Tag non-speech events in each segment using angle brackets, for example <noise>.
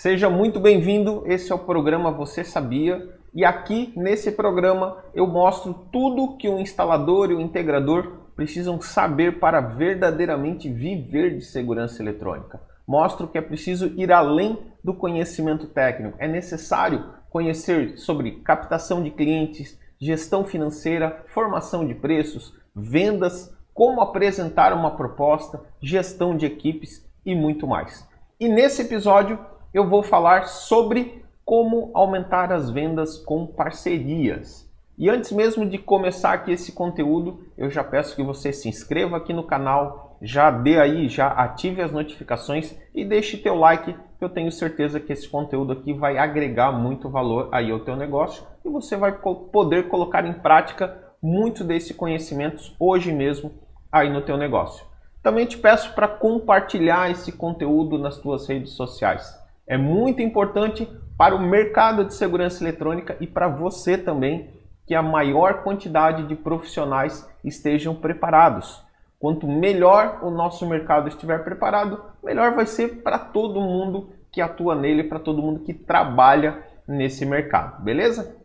Seja muito bem-vindo. Esse é o programa Você Sabia? E aqui nesse programa eu mostro tudo que o instalador e o integrador precisam saber para verdadeiramente viver de segurança eletrônica. Mostro que é preciso ir além do conhecimento técnico. É necessário conhecer sobre captação de clientes, gestão financeira, formação de preços, vendas, como apresentar uma proposta, gestão de equipes e muito mais. E nesse episódio eu vou falar sobre como aumentar as vendas com parcerias. E antes mesmo de começar aqui esse conteúdo, eu já peço que você se inscreva aqui no canal, já dê aí, já ative as notificações e deixe teu like, eu tenho certeza que esse conteúdo aqui vai agregar muito valor aí ao teu negócio e você vai poder colocar em prática muito desse conhecimento hoje mesmo aí no teu negócio. Também te peço para compartilhar esse conteúdo nas tuas redes sociais. É muito importante para o mercado de segurança eletrônica e para você também que a maior quantidade de profissionais estejam preparados. Quanto melhor o nosso mercado estiver preparado, melhor vai ser para todo mundo que atua nele, para todo mundo que trabalha nesse mercado, beleza?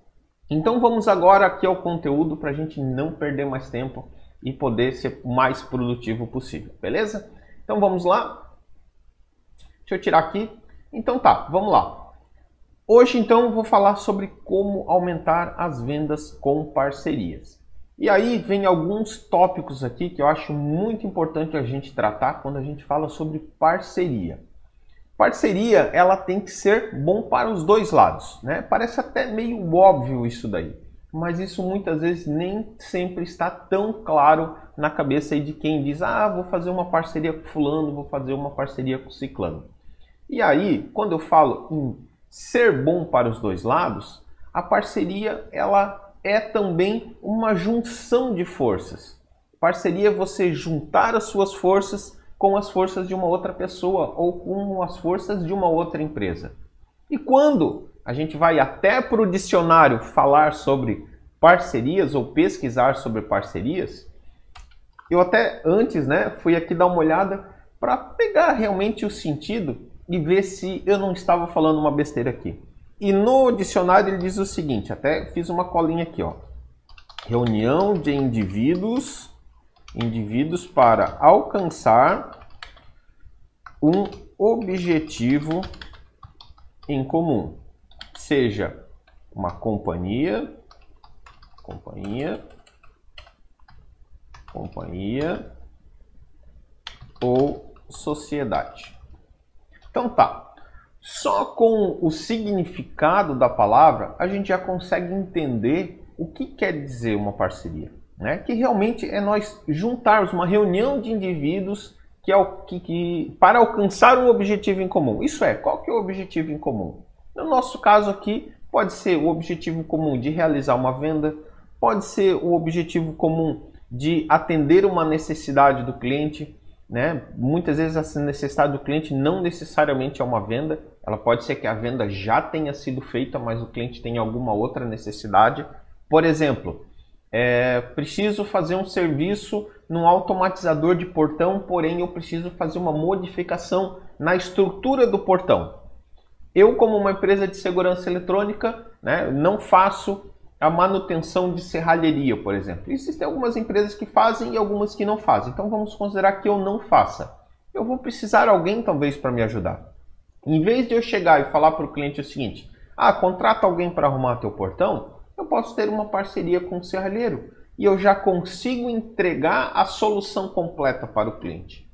Então vamos agora aqui ao conteúdo para a gente não perder mais tempo e poder ser o mais produtivo possível, beleza? Então vamos lá. Deixa eu tirar aqui. Então tá, vamos lá. Hoje então vou falar sobre como aumentar as vendas com parcerias. E aí vem alguns tópicos aqui que eu acho muito importante a gente tratar quando a gente fala sobre parceria. Parceria, ela tem que ser bom para os dois lados, né? Parece até meio óbvio isso daí mas isso muitas vezes nem sempre está tão claro na cabeça de quem diz: "Ah, vou fazer uma parceria com fulano, vou fazer uma parceria com ciclano". E aí, quando eu falo em ser bom para os dois lados, a parceria ela é também uma junção de forças. Parceria é você juntar as suas forças com as forças de uma outra pessoa ou com as forças de uma outra empresa. E quando a gente vai até para o dicionário falar sobre parcerias ou pesquisar sobre parcerias, eu até antes, né, fui aqui dar uma olhada para pegar realmente o sentido e ver se eu não estava falando uma besteira aqui. E no dicionário ele diz o seguinte, até fiz uma colinha aqui, ó. Reunião de indivíduos, indivíduos para alcançar um objetivo em comum seja uma companhia, companhia, companhia ou sociedade. Então tá. Só com o significado da palavra a gente já consegue entender o que quer dizer uma parceria, né? Que realmente é nós juntarmos uma reunião de indivíduos que, é o, que, que para alcançar um objetivo em comum. Isso é, qual que é o objetivo em comum? No nosso caso aqui, pode ser o objetivo comum de realizar uma venda, pode ser o objetivo comum de atender uma necessidade do cliente. Né? Muitas vezes essa necessidade do cliente não necessariamente é uma venda, ela pode ser que a venda já tenha sido feita, mas o cliente tem alguma outra necessidade. Por exemplo, é, preciso fazer um serviço num automatizador de portão, porém eu preciso fazer uma modificação na estrutura do portão. Eu, como uma empresa de segurança eletrônica, né, não faço a manutenção de serralheria, por exemplo. Existem algumas empresas que fazem e algumas que não fazem. Então vamos considerar que eu não faça. Eu vou precisar de alguém talvez para me ajudar. Em vez de eu chegar e falar para o cliente o seguinte: ah, contrata alguém para arrumar teu portão, eu posso ter uma parceria com o serralheiro e eu já consigo entregar a solução completa para o cliente.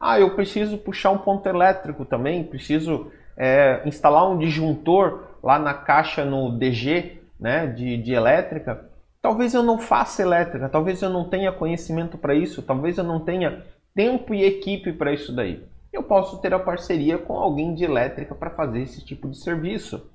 Ah, eu preciso puxar um ponto elétrico também, preciso é, instalar um disjuntor lá na caixa no DG né, de, de elétrica, talvez eu não faça elétrica, talvez eu não tenha conhecimento para isso, talvez eu não tenha tempo e equipe para isso daí. Eu posso ter a parceria com alguém de elétrica para fazer esse tipo de serviço.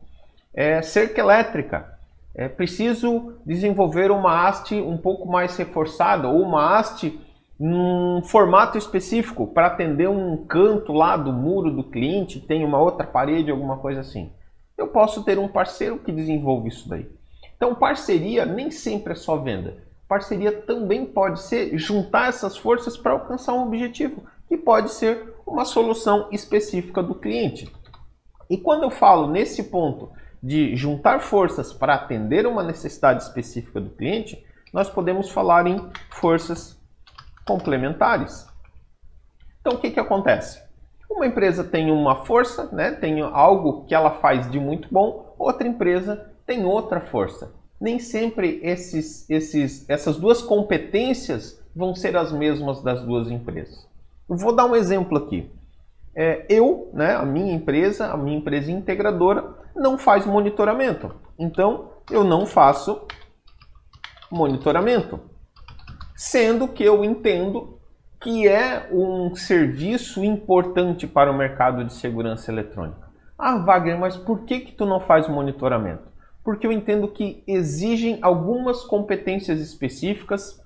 É, cerca elétrica. É preciso desenvolver uma haste um pouco mais reforçada ou uma haste num formato específico para atender um canto lá do muro do cliente, tem uma outra parede, alguma coisa assim. Eu posso ter um parceiro que desenvolve isso daí. Então, parceria nem sempre é só venda. Parceria também pode ser juntar essas forças para alcançar um objetivo, que pode ser uma solução específica do cliente. E quando eu falo nesse ponto de juntar forças para atender uma necessidade específica do cliente, nós podemos falar em forças complementares. Então, o que, que acontece? Uma empresa tem uma força, né, tem algo que ela faz de muito bom, outra empresa tem outra força. Nem sempre esses, esses, essas duas competências vão ser as mesmas das duas empresas. Eu vou dar um exemplo aqui. É, eu, né, a minha empresa, a minha empresa integradora, não faz monitoramento. Então, eu não faço monitoramento. Sendo que eu entendo que é um serviço importante para o mercado de segurança eletrônica. Ah, Wagner, mas por que, que tu não faz monitoramento? Porque eu entendo que exigem algumas competências específicas,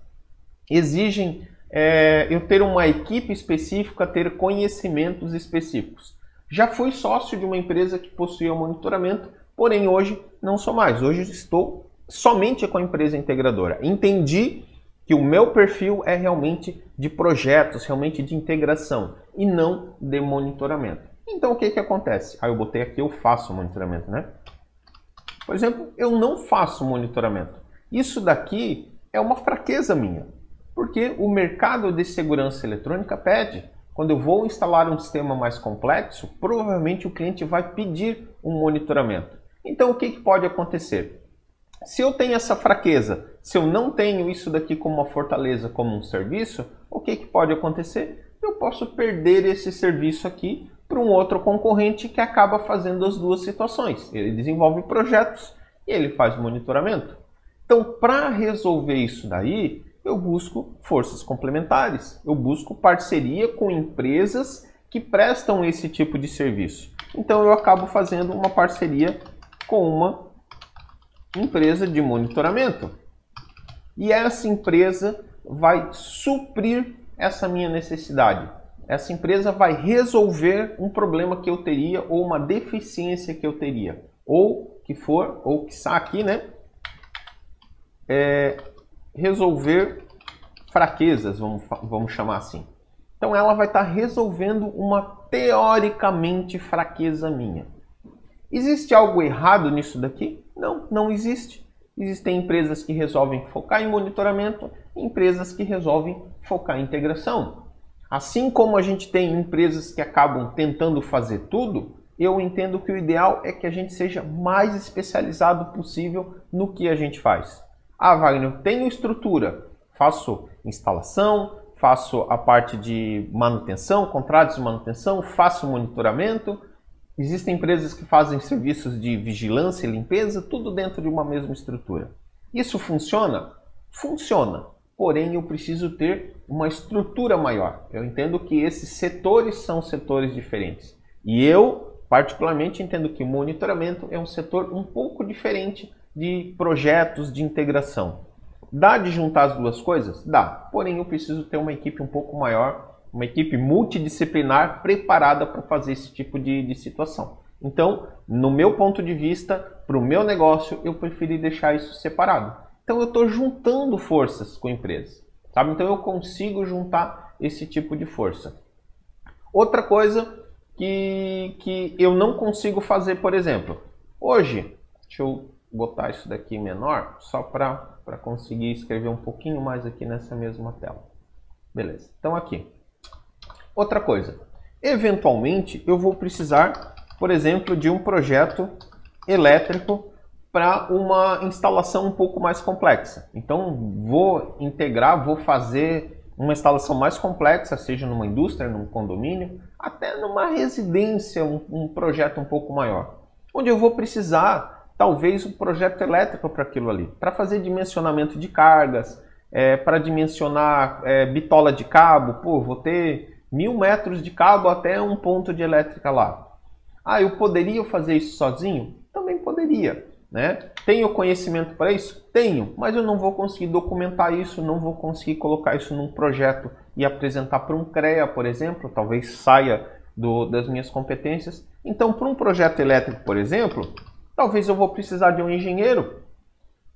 exigem é, eu ter uma equipe específica, ter conhecimentos específicos. Já fui sócio de uma empresa que possuía monitoramento, porém hoje não sou mais. Hoje estou somente com a empresa integradora. Entendi que o meu perfil é realmente de projetos, realmente de integração e não de monitoramento. Então o que que acontece? Aí eu botei aqui eu faço monitoramento, né? Por exemplo, eu não faço monitoramento. Isso daqui é uma fraqueza minha, porque o mercado de segurança eletrônica pede. Quando eu vou instalar um sistema mais complexo, provavelmente o cliente vai pedir um monitoramento. Então o que, que pode acontecer? Se eu tenho essa fraqueza, se eu não tenho isso daqui como uma fortaleza, como um serviço, o que, que pode acontecer? Eu posso perder esse serviço aqui para um outro concorrente que acaba fazendo as duas situações. Ele desenvolve projetos e ele faz monitoramento. Então, para resolver isso daí, eu busco forças complementares. Eu busco parceria com empresas que prestam esse tipo de serviço. Então, eu acabo fazendo uma parceria com uma empresa de monitoramento. E essa empresa vai suprir essa minha necessidade. Essa empresa vai resolver um problema que eu teria ou uma deficiência que eu teria. Ou que for, ou que está aqui, né? É, resolver fraquezas, vamos, vamos chamar assim. Então ela vai estar resolvendo uma teoricamente fraqueza minha. Existe algo errado nisso daqui? Não, não existe. Existem empresas que resolvem focar em monitoramento empresas que resolvem focar em integração. Assim como a gente tem empresas que acabam tentando fazer tudo, eu entendo que o ideal é que a gente seja mais especializado possível no que a gente faz. Ah, Wagner, eu tenho estrutura, faço instalação, faço a parte de manutenção, contratos de manutenção, faço monitoramento, Existem empresas que fazem serviços de vigilância e limpeza, tudo dentro de uma mesma estrutura. Isso funciona? Funciona. Porém, eu preciso ter uma estrutura maior. Eu entendo que esses setores são setores diferentes. E eu, particularmente, entendo que monitoramento é um setor um pouco diferente de projetos de integração. Dá de juntar as duas coisas? Dá. Porém, eu preciso ter uma equipe um pouco maior uma equipe multidisciplinar preparada para fazer esse tipo de, de situação. Então, no meu ponto de vista, para o meu negócio, eu preferi deixar isso separado. Então, eu estou juntando forças com a empresa, sabe? Então, eu consigo juntar esse tipo de força. Outra coisa que, que eu não consigo fazer, por exemplo, hoje, deixa eu botar isso daqui menor, só para conseguir escrever um pouquinho mais aqui nessa mesma tela. Beleza, então aqui. Outra coisa, eventualmente eu vou precisar, por exemplo, de um projeto elétrico para uma instalação um pouco mais complexa. Então vou integrar, vou fazer uma instalação mais complexa, seja numa indústria, num condomínio, até numa residência, um, um projeto um pouco maior, onde eu vou precisar talvez um projeto elétrico para aquilo ali, para fazer dimensionamento de cargas, é, para dimensionar é, bitola de cabo, pô, vou ter mil metros de cabo até um ponto de elétrica lá. Ah, eu poderia fazer isso sozinho? Também poderia. Né? Tenho conhecimento para isso? Tenho, mas eu não vou conseguir documentar isso, não vou conseguir colocar isso num projeto e apresentar para um CREA, por exemplo, talvez saia do, das minhas competências. Então, para um projeto elétrico, por exemplo, talvez eu vou precisar de um engenheiro.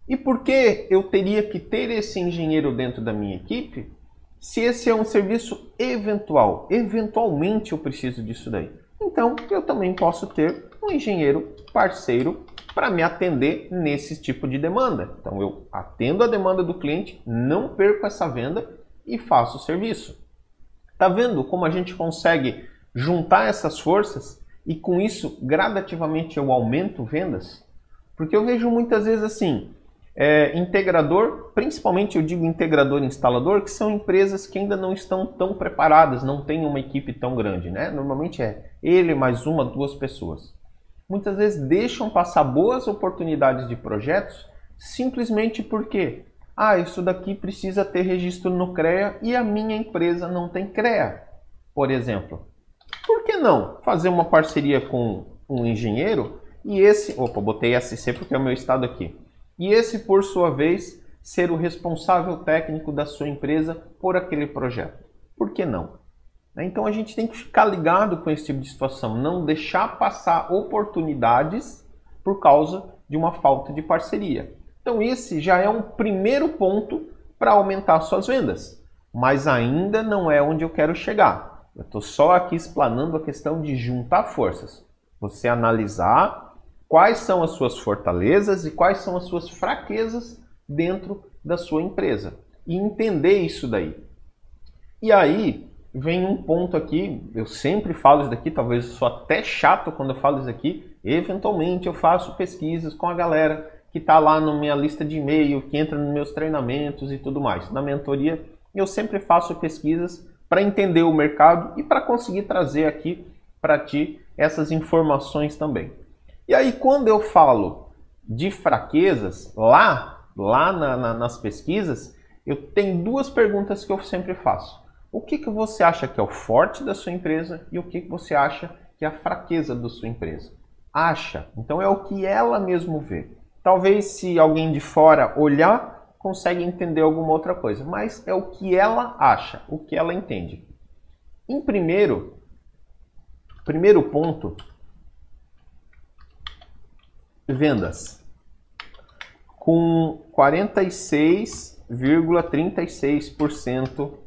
E por que eu teria que ter esse engenheiro dentro da minha equipe? se esse é um serviço eventual, eventualmente eu preciso disso daí. Então, eu também posso ter um engenheiro parceiro para me atender nesse tipo de demanda. Então eu atendo a demanda do cliente, não perco essa venda e faço o serviço. Tá vendo como a gente consegue juntar essas forças e com isso gradativamente eu aumento vendas? Porque eu vejo muitas vezes assim, é, integrador, principalmente eu digo integrador e instalador, que são empresas que ainda não estão tão preparadas, não têm uma equipe tão grande, né? Normalmente é ele mais uma, duas pessoas. Muitas vezes deixam passar boas oportunidades de projetos simplesmente porque, ah, isso daqui precisa ter registro no CREA e a minha empresa não tem CREA, por exemplo. Por que não fazer uma parceria com um engenheiro e esse, opa, botei SC porque é o meu estado aqui e esse, por sua vez, ser o responsável técnico da sua empresa por aquele projeto. Por que não? Né? Então a gente tem que ficar ligado com esse tipo de situação, não deixar passar oportunidades por causa de uma falta de parceria. Então esse já é um primeiro ponto para aumentar suas vendas, mas ainda não é onde eu quero chegar. Eu estou só aqui explanando a questão de juntar forças. Você analisar quais são as suas fortalezas e quais são as suas fraquezas dentro da sua empresa e entender isso daí. E aí vem um ponto aqui, eu sempre falo isso daqui, talvez eu sou até chato quando eu falo isso aqui, eventualmente eu faço pesquisas com a galera que está lá na minha lista de e-mail, que entra nos meus treinamentos e tudo mais. Na mentoria eu sempre faço pesquisas para entender o mercado e para conseguir trazer aqui para ti essas informações também. E aí, quando eu falo de fraquezas, lá, lá na, na, nas pesquisas, eu tenho duas perguntas que eu sempre faço. O que, que você acha que é o forte da sua empresa e o que, que você acha que é a fraqueza da sua empresa? Acha. Então é o que ela mesmo vê. Talvez se alguém de fora olhar, consegue entender alguma outra coisa, mas é o que ela acha, o que ela entende. Em primeiro, primeiro ponto, vendas com 46,36%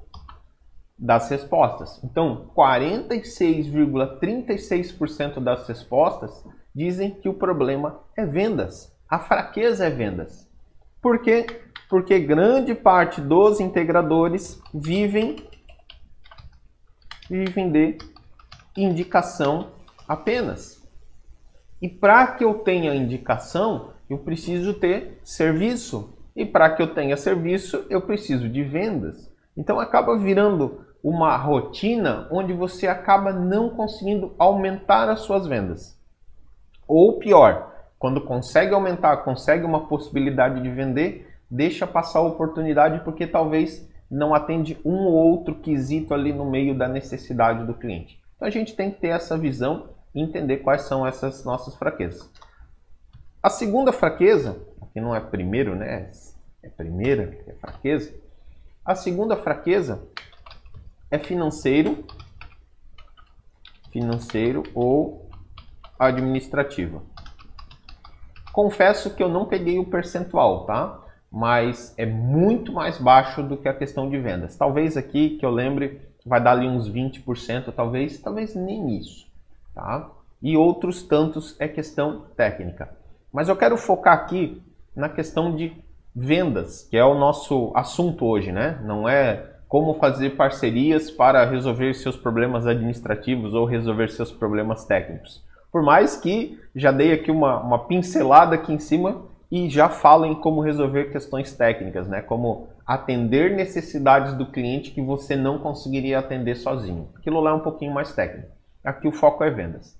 das respostas. Então, 46,36% das respostas dizem que o problema é vendas. A fraqueza é vendas. Por quê? Porque grande parte dos integradores vivem vivem de indicação apenas. E para que eu tenha indicação, eu preciso ter serviço. E para que eu tenha serviço, eu preciso de vendas. Então acaba virando uma rotina onde você acaba não conseguindo aumentar as suas vendas. Ou pior, quando consegue aumentar, consegue uma possibilidade de vender, deixa passar a oportunidade porque talvez não atende um ou outro quesito ali no meio da necessidade do cliente. Então a gente tem que ter essa visão e entender quais são essas nossas fraquezas. A segunda fraqueza, que não é primeiro, né? É primeira, é fraqueza. A segunda fraqueza é financeiro, financeiro ou administrativa. Confesso que eu não peguei o percentual, tá? Mas é muito mais baixo do que a questão de vendas. Talvez aqui que eu lembre vai dar ali uns 20%, talvez, talvez nem isso tá? E outros tantos é questão técnica. Mas eu quero focar aqui na questão de vendas, que é o nosso assunto hoje, né? Não é como fazer parcerias para resolver seus problemas administrativos ou resolver seus problemas técnicos. Por mais que já dei aqui uma, uma pincelada aqui em cima e já falo em como resolver questões técnicas, né? Como atender necessidades do cliente que você não conseguiria atender sozinho. Aquilo lá é um pouquinho mais técnico. Aqui o foco é vendas.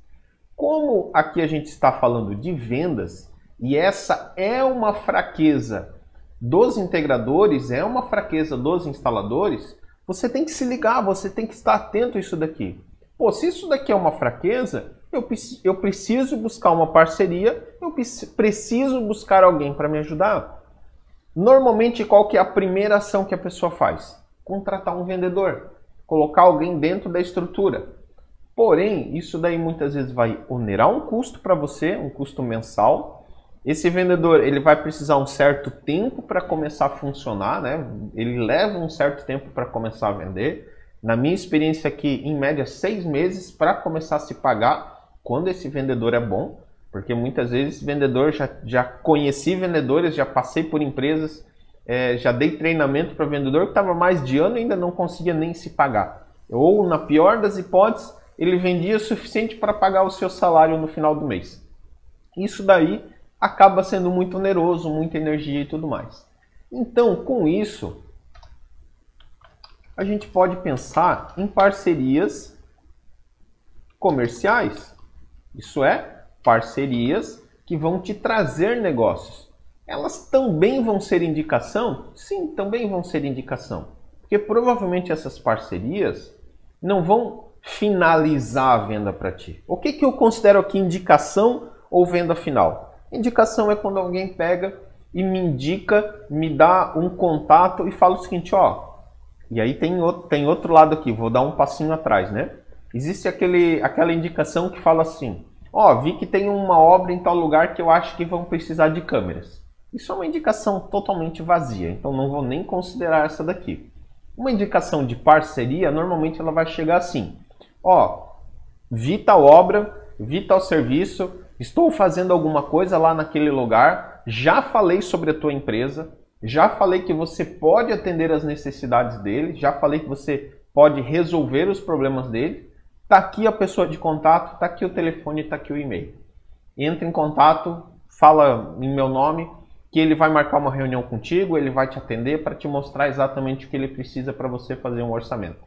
Como aqui a gente está falando de vendas, e essa é uma fraqueza dos integradores, é uma fraqueza dos instaladores, você tem que se ligar, você tem que estar atento a isso daqui. Pô, se isso daqui é uma fraqueza, eu, eu preciso buscar uma parceria, eu preciso buscar alguém para me ajudar. Normalmente, qual que é a primeira ação que a pessoa faz? Contratar um vendedor, colocar alguém dentro da estrutura. Porém, isso daí muitas vezes vai onerar um custo para você, um custo mensal. Esse vendedor ele vai precisar um certo tempo para começar a funcionar, né? Ele leva um certo tempo para começar a vender. Na minha experiência aqui, em média seis meses para começar a se pagar. quando esse vendedor é bom, porque muitas vezes vendedor já, já conheci vendedores, já passei por empresas, é, já dei treinamento para vendedor que estava mais de ano e ainda não conseguia nem se pagar. Ou, na pior das hipóteses, ele vendia o suficiente para pagar o seu salário no final do mês. Isso daí acaba sendo muito oneroso, muita energia e tudo mais. Então, com isso, a gente pode pensar em parcerias comerciais. Isso é, parcerias que vão te trazer negócios. Elas também vão ser indicação? Sim, também vão ser indicação. Porque provavelmente essas parcerias não vão finalizar a venda para ti. O que, que eu considero aqui indicação ou venda final? Indicação é quando alguém pega e me indica, me dá um contato e fala o seguinte, ó. E aí tem outro, tem outro lado aqui, vou dar um passinho atrás, né? Existe aquele, aquela indicação que fala assim, ó, vi que tem uma obra em tal lugar que eu acho que vão precisar de câmeras. Isso é uma indicação totalmente vazia, então não vou nem considerar essa daqui. Uma indicação de parceria, normalmente ela vai chegar assim, ó, vi tal obra, vi tal serviço, estou fazendo alguma coisa lá naquele lugar, já falei sobre a tua empresa, já falei que você pode atender as necessidades dele, já falei que você pode resolver os problemas dele. Tá aqui a pessoa de contato, tá aqui o telefone, tá aqui o e-mail. Entra em contato, fala em meu nome, que ele vai marcar uma reunião contigo, ele vai te atender para te mostrar exatamente o que ele precisa para você fazer um orçamento.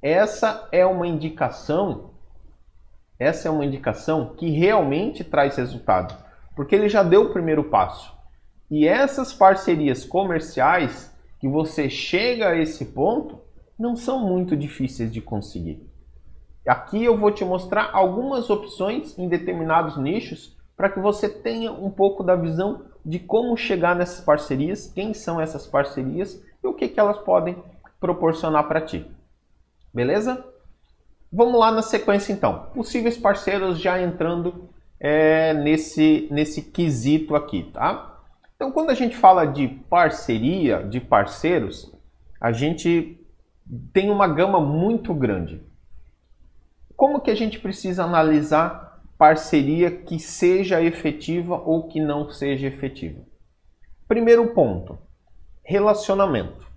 Essa é uma indicação essa é uma indicação que realmente traz resultado, porque ele já deu o primeiro passo. E essas parcerias comerciais que você chega a esse ponto não são muito difíceis de conseguir. Aqui eu vou te mostrar algumas opções em determinados nichos para que você tenha um pouco da visão de como chegar nessas parcerias, quem são essas parcerias e o que, que elas podem proporcionar para ti. Beleza? Vamos lá na sequência então. Possíveis parceiros já entrando é, nesse, nesse quesito aqui, tá? Então, quando a gente fala de parceria, de parceiros, a gente tem uma gama muito grande. Como que a gente precisa analisar parceria que seja efetiva ou que não seja efetiva? Primeiro ponto, relacionamento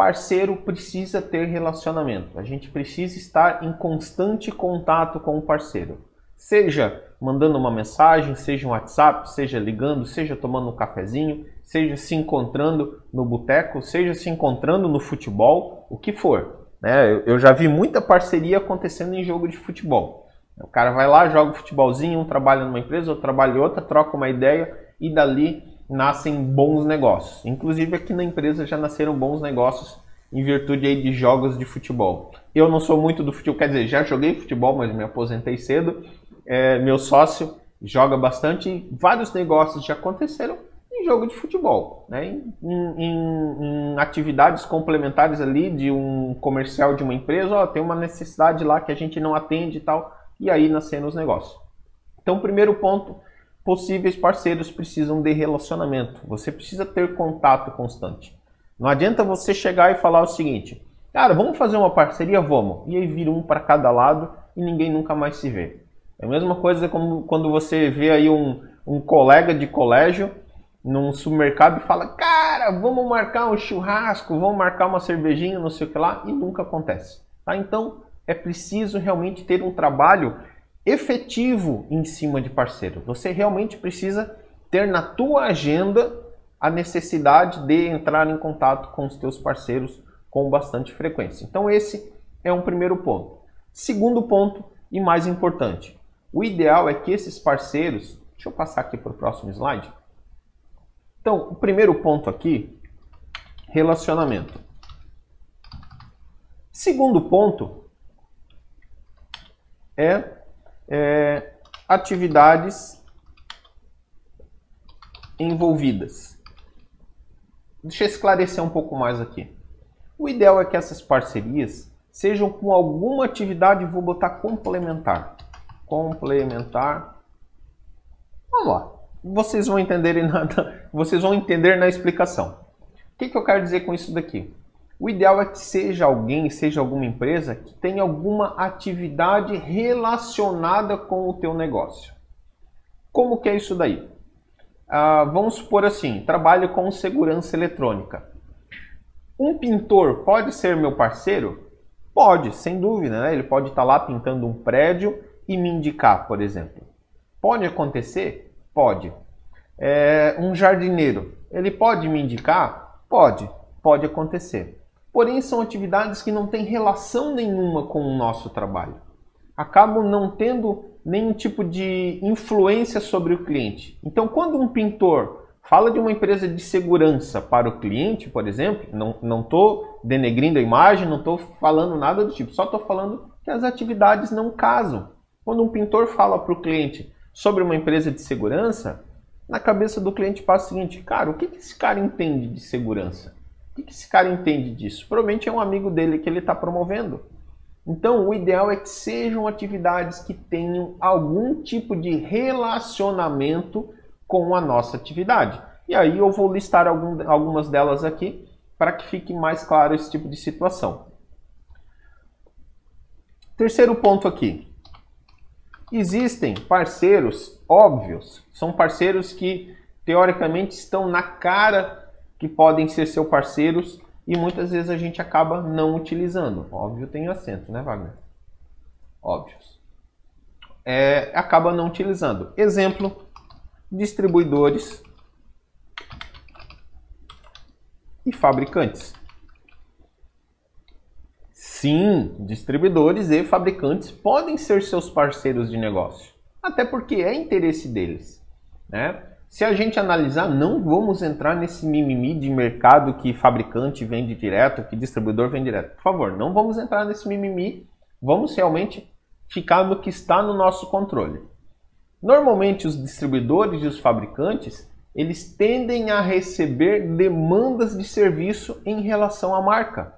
parceiro precisa ter relacionamento. A gente precisa estar em constante contato com o parceiro. Seja mandando uma mensagem, seja um WhatsApp, seja ligando, seja tomando um cafezinho, seja se encontrando no boteco, seja se encontrando no futebol, o que for. Né? Eu já vi muita parceria acontecendo em jogo de futebol. O cara vai lá, joga um futebolzinho, um trabalha numa empresa, outro trabalha em outra, troca uma ideia e dali nascem bons negócios. Inclusive aqui na empresa já nasceram bons negócios em virtude aí de jogos de futebol. Eu não sou muito do futebol, quer dizer, já joguei futebol, mas me aposentei cedo. É, meu sócio joga bastante. Vários negócios já aconteceram em jogo de futebol, né? em, em, em atividades complementares ali de um comercial de uma empresa. Ó, tem uma necessidade lá que a gente não atende e tal, e aí nascendo os negócios. Então, primeiro ponto possíveis parceiros precisam de relacionamento. Você precisa ter contato constante. Não adianta você chegar e falar o seguinte: cara, vamos fazer uma parceria? Vamos. E aí vira um para cada lado e ninguém nunca mais se vê. É a mesma coisa como quando você vê aí um, um colega de colégio num supermercado e fala: cara, vamos marcar um churrasco, vamos marcar uma cervejinha, não sei o que lá, e nunca acontece. Tá? Então é preciso realmente ter um trabalho efetivo em cima de parceiro. Você realmente precisa ter na tua agenda a necessidade de entrar em contato com os teus parceiros com bastante frequência. Então esse é um primeiro ponto. Segundo ponto e mais importante, o ideal é que esses parceiros, deixa eu passar aqui para o próximo slide. Então, o primeiro ponto aqui, relacionamento. Segundo ponto é é, atividades envolvidas. Deixa eu esclarecer um pouco mais aqui. O ideal é que essas parcerias sejam com alguma atividade, vou botar complementar. Complementar. Vamos lá. Vocês vão entender <laughs> nada, vocês vão entender na explicação. O que, que eu quero dizer com isso daqui? O ideal é que seja alguém, seja alguma empresa que tenha alguma atividade relacionada com o teu negócio. Como que é isso daí? Ah, vamos supor assim, trabalho com segurança eletrônica. Um pintor pode ser meu parceiro? Pode, sem dúvida. Né? Ele pode estar lá pintando um prédio e me indicar, por exemplo. Pode acontecer? Pode. É, um jardineiro, ele pode me indicar? Pode, pode acontecer. Porém, são atividades que não têm relação nenhuma com o nosso trabalho. Acabam não tendo nenhum tipo de influência sobre o cliente. Então, quando um pintor fala de uma empresa de segurança para o cliente, por exemplo, não estou denegrindo a imagem, não estou falando nada do tipo, só estou falando que as atividades não casam. Quando um pintor fala para o cliente sobre uma empresa de segurança, na cabeça do cliente passa o seguinte: cara, o que, que esse cara entende de segurança? Que, que esse cara entende disso? Provavelmente é um amigo dele que ele está promovendo. Então, o ideal é que sejam atividades que tenham algum tipo de relacionamento com a nossa atividade. E aí eu vou listar algum, algumas delas aqui para que fique mais claro esse tipo de situação. Terceiro ponto aqui. Existem parceiros óbvios, são parceiros que teoricamente estão na cara que podem ser seus parceiros e muitas vezes a gente acaba não utilizando. Óbvio tem acento, né, Wagner? Óbvios. É, acaba não utilizando. Exemplo, distribuidores e fabricantes. Sim, distribuidores e fabricantes podem ser seus parceiros de negócio, até porque é interesse deles. Né? Se a gente analisar, não vamos entrar nesse mimimi de mercado que fabricante vende direto, que distribuidor vende direto. Por favor, não vamos entrar nesse mimimi. Vamos realmente ficar no que está no nosso controle. Normalmente, os distribuidores e os fabricantes eles tendem a receber demandas de serviço em relação à marca.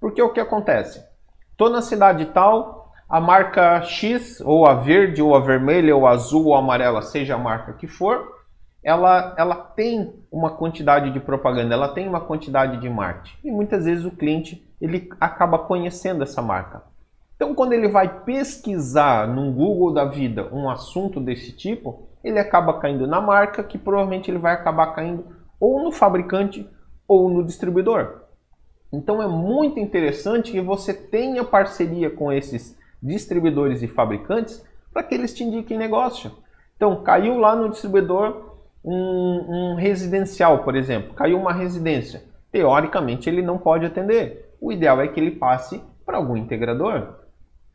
Porque o que acontece? Estou na cidade tal, a marca X, ou a verde, ou a vermelha, ou a azul, ou a amarela, seja a marca que for, ela, ela tem uma quantidade de propaganda, ela tem uma quantidade de marketing. E muitas vezes o cliente ele acaba conhecendo essa marca. Então, quando ele vai pesquisar no Google da vida um assunto desse tipo, ele acaba caindo na marca, que provavelmente ele vai acabar caindo ou no fabricante ou no distribuidor. Então é muito interessante que você tenha parceria com esses distribuidores e fabricantes para que eles te indiquem negócio. Então, caiu lá no distribuidor um, um residencial, por exemplo, caiu uma residência. Teoricamente, ele não pode atender. O ideal é que ele passe para algum integrador.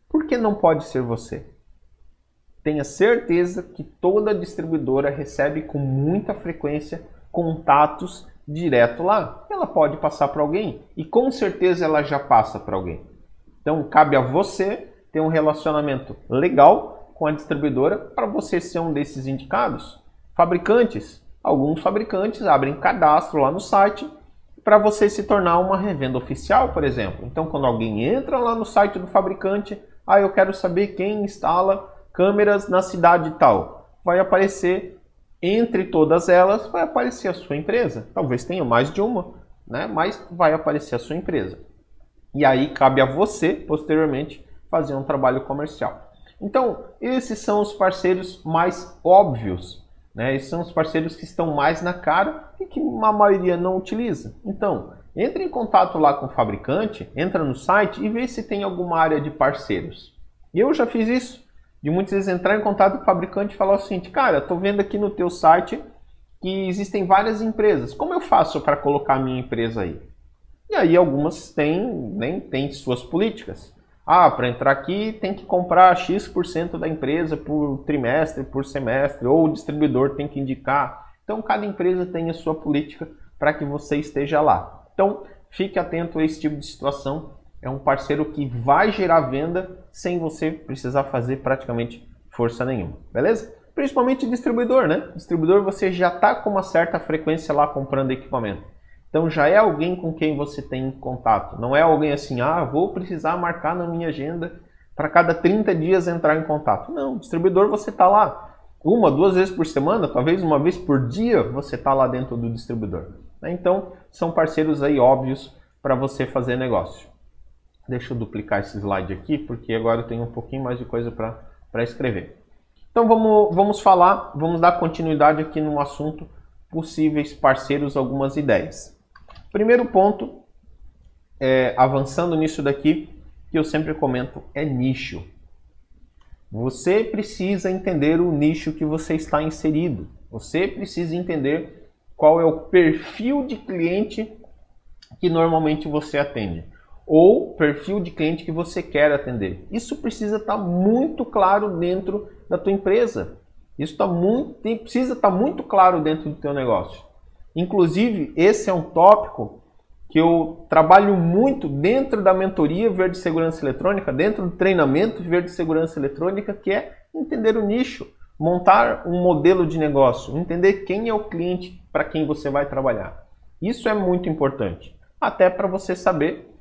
Por que não pode ser você? tenha certeza que toda distribuidora recebe com muita frequência contatos direto lá. Ela pode passar para alguém e com certeza ela já passa para alguém. Então cabe a você ter um relacionamento legal com a distribuidora para você ser um desses indicados. Fabricantes, alguns fabricantes abrem cadastro lá no site para você se tornar uma revenda oficial, por exemplo. Então quando alguém entra lá no site do fabricante, ah, eu quero saber quem instala câmeras na cidade tal. Vai aparecer entre todas elas, vai aparecer a sua empresa. Talvez tenha mais de uma, né? mas vai aparecer a sua empresa. E aí cabe a você, posteriormente, fazer um trabalho comercial. Então, esses são os parceiros mais óbvios. Né? Esses são os parceiros que estão mais na cara e que a maioria não utiliza. Então, entre em contato lá com o fabricante, entra no site e vê se tem alguma área de parceiros. E eu já fiz isso de muitas vezes entrar em contato com o fabricante e falar o seguinte, cara, estou vendo aqui no teu site que existem várias empresas. Como eu faço para colocar a minha empresa aí? E aí algumas têm, nem têm suas políticas. Ah, para entrar aqui tem que comprar X% da empresa por trimestre, por semestre, ou o distribuidor tem que indicar. Então cada empresa tem a sua política para que você esteja lá. Então fique atento a esse tipo de situação é um parceiro que vai gerar venda sem você precisar fazer praticamente força nenhuma, beleza? Principalmente distribuidor, né? Distribuidor você já está com uma certa frequência lá comprando equipamento. Então já é alguém com quem você tem contato. Não é alguém assim, ah, vou precisar marcar na minha agenda para cada 30 dias entrar em contato. Não, distribuidor você está lá uma, duas vezes por semana, talvez uma vez por dia você está lá dentro do distribuidor. Então são parceiros aí óbvios para você fazer negócio. Deixa eu duplicar esse slide aqui, porque agora eu tenho um pouquinho mais de coisa para escrever. Então vamos, vamos falar, vamos dar continuidade aqui no assunto possíveis parceiros, algumas ideias. Primeiro ponto, é, avançando nisso daqui, que eu sempre comento, é nicho. Você precisa entender o nicho que você está inserido. Você precisa entender qual é o perfil de cliente que normalmente você atende ou perfil de cliente que você quer atender. Isso precisa estar muito claro dentro da tua empresa. Isso tá muito, precisa estar muito claro dentro do teu negócio. Inclusive, esse é um tópico que eu trabalho muito dentro da mentoria Verde Segurança Eletrônica, dentro do treinamento Verde Segurança Eletrônica, que é entender o nicho, montar um modelo de negócio, entender quem é o cliente para quem você vai trabalhar. Isso é muito importante, até para você saber